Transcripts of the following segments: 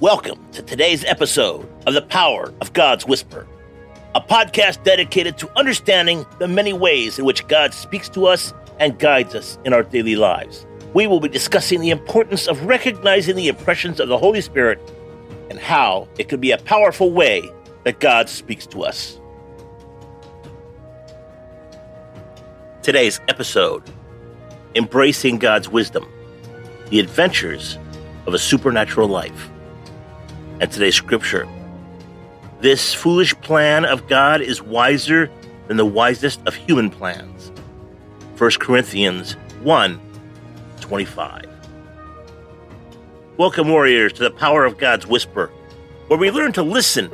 Welcome to today's episode of The Power of God's Whisper, a podcast dedicated to understanding the many ways in which God speaks to us and guides us in our daily lives. We will be discussing the importance of recognizing the impressions of the Holy Spirit and how it can be a powerful way that God speaks to us. Today's episode Embracing God's Wisdom The Adventures of a Supernatural Life and today's scripture. This foolish plan of God is wiser than the wisest of human plans. 1 Corinthians 1 25. Welcome, warriors, to the power of God's whisper, where we learn to listen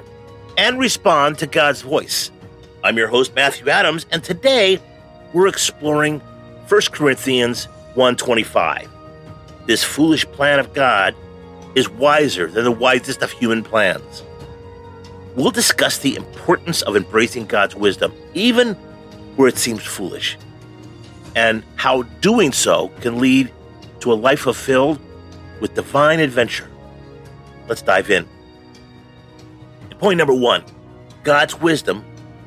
and respond to God's voice. I'm your host, Matthew Adams, and today we're exploring 1 Corinthians 125. This foolish plan of God is wiser than the wisest of human plans. We'll discuss the importance of embracing God's wisdom, even where it seems foolish, and how doing so can lead to a life fulfilled with divine adventure. Let's dive in. Point number one God's wisdom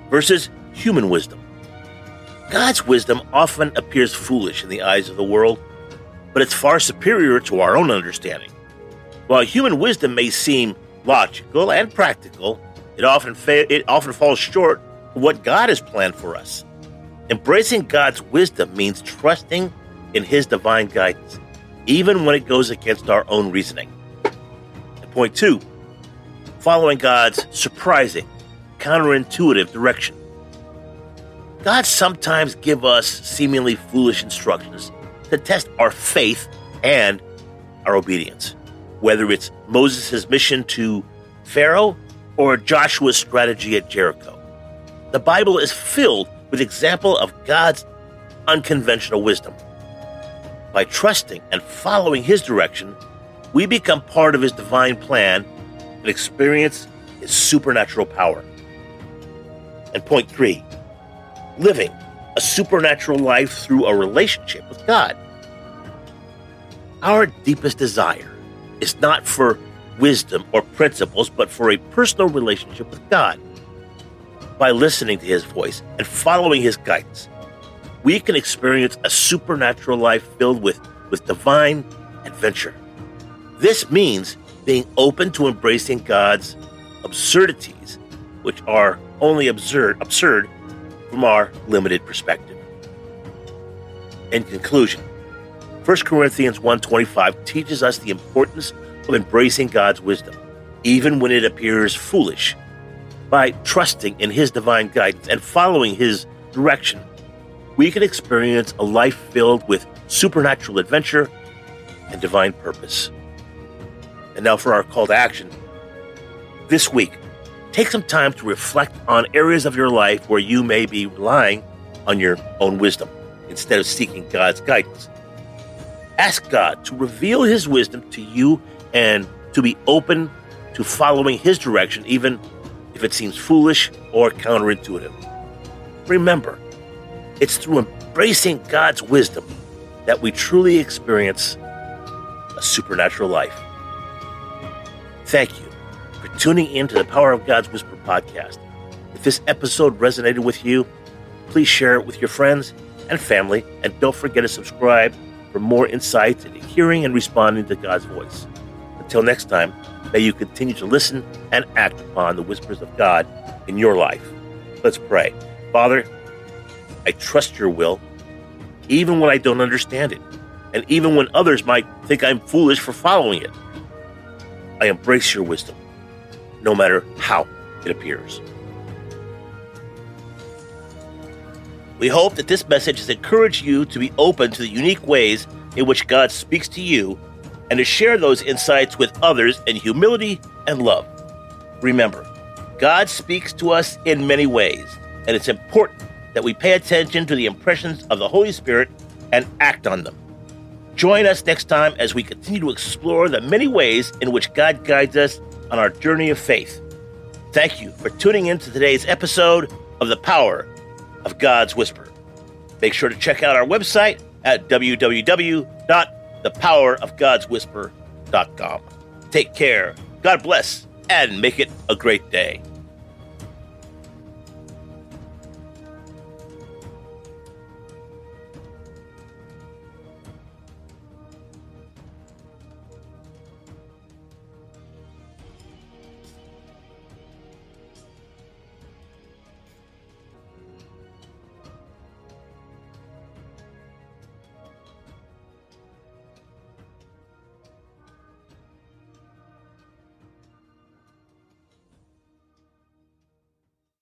versus human wisdom. God's wisdom often appears foolish in the eyes of the world, but it's far superior to our own understanding. While human wisdom may seem logical and practical, it often fa- it often falls short of what God has planned for us. Embracing God's wisdom means trusting in His divine guidance, even when it goes against our own reasoning. And point two, following God's surprising, counterintuitive direction. God sometimes give us seemingly foolish instructions to test our faith and our obedience whether it's Moses' mission to Pharaoh or Joshua's strategy at Jericho. The Bible is filled with example of God's unconventional wisdom. By trusting and following his direction, we become part of his divine plan and experience his supernatural power. And point three, living a supernatural life through a relationship with God. Our deepest desire is not for wisdom or principles, but for a personal relationship with God. By listening to His voice and following His guidance, we can experience a supernatural life filled with, with divine adventure. This means being open to embracing God's absurdities, which are only absurd, absurd from our limited perspective. In conclusion, 1 Corinthians 1:25 teaches us the importance of embracing God's wisdom, even when it appears foolish. By trusting in his divine guidance and following his direction, we can experience a life filled with supernatural adventure and divine purpose. And now for our call to action. This week, take some time to reflect on areas of your life where you may be relying on your own wisdom instead of seeking God's guidance. Ask God to reveal His wisdom to you and to be open to following His direction, even if it seems foolish or counterintuitive. Remember, it's through embracing God's wisdom that we truly experience a supernatural life. Thank you for tuning in to the Power of God's Whisper podcast. If this episode resonated with you, please share it with your friends and family, and don't forget to subscribe for more insight into hearing and responding to God's voice. Until next time, may you continue to listen and act upon the whispers of God in your life. Let's pray. Father, I trust your will, even when I don't understand it, and even when others might think I'm foolish for following it. I embrace your wisdom, no matter how it appears. We hope that this message has encouraged you to be open to the unique ways in which God speaks to you and to share those insights with others in humility and love. Remember, God speaks to us in many ways, and it's important that we pay attention to the impressions of the Holy Spirit and act on them. Join us next time as we continue to explore the many ways in which God guides us on our journey of faith. Thank you for tuning in to today's episode of The Power of God's Whisper. Make sure to check out our website at www.thepowerofgodswhisper.com. Take care God bless and make it a great day.